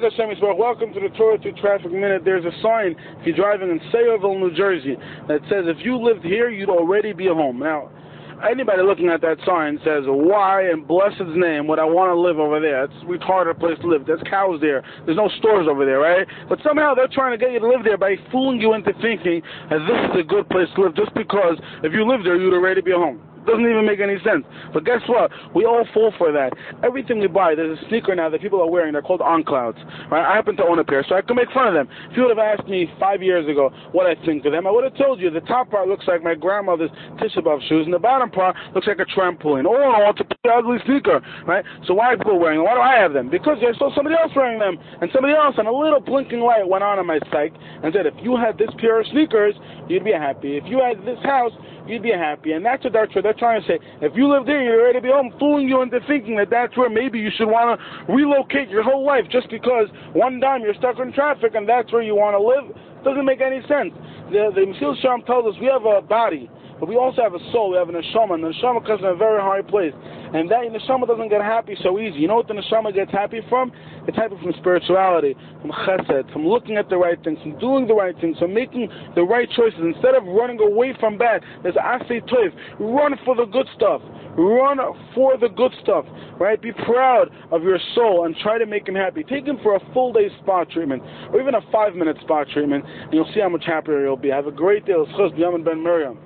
Bez Hashem Yisrael, welcome to the Torah Through Traffic Minute. There's a sign if you're driving in Sayreville, New Jersey, that says if you lived here, you'd already be home. Now, anybody looking at that sign says, why in blessed's name would I want to live over there? It's a retarded place to live. There's cows there. There's no stores over there, right? But somehow they're trying to get you to live there by fooling you into thinking that this is a good place to live just because if you live there, you'd already be home doesn't even make any sense. But guess what? We all fall for that. Everything we buy, there's a sneaker now that people are wearing. They're called On Clouds. Right? I happen to own a pair, so I can make fun of them. If you would have asked me five years ago what I think of them, I would have told you the top part looks like my grandmother's Tisha B'av shoes, and the bottom part looks like a trampoline. All in all, it's a pretty ugly sneaker, right? So why are people wearing them? Why do I have them? Because I saw somebody else wearing them, and somebody else, and a little blinking light went on in my psych and said, if you had this pair of sneakers, you'd be happy. If you had this house, you'd be happy. And that's what they're, they're trying to say. If you live there, you're ready to be home, fooling you into thinking that that's where maybe you should want to relocate your whole life just because one time you're stuck in traffic and that's where you want to live. Doesn't make any sense. The, the Mesil Shalom tells us we have a body, but we also have a soul. We have an neshama, and the neshama comes from a very high place. And that neshama doesn't get happy so easy. You know what the neshama gets happy from? It's happy from spirituality, from chesed, from looking at the right things, from doing the right things, from making the right choices. Instead of running away from bad, there's asay toiv. Run for the good stuff. Run for the good stuff. Right? Be proud of your soul and try to make him happy. Take him for a full day spa treatment, or even a five minute spa treatment, and you'll see how much happier you'll be. Have a great day. Ben Miriam.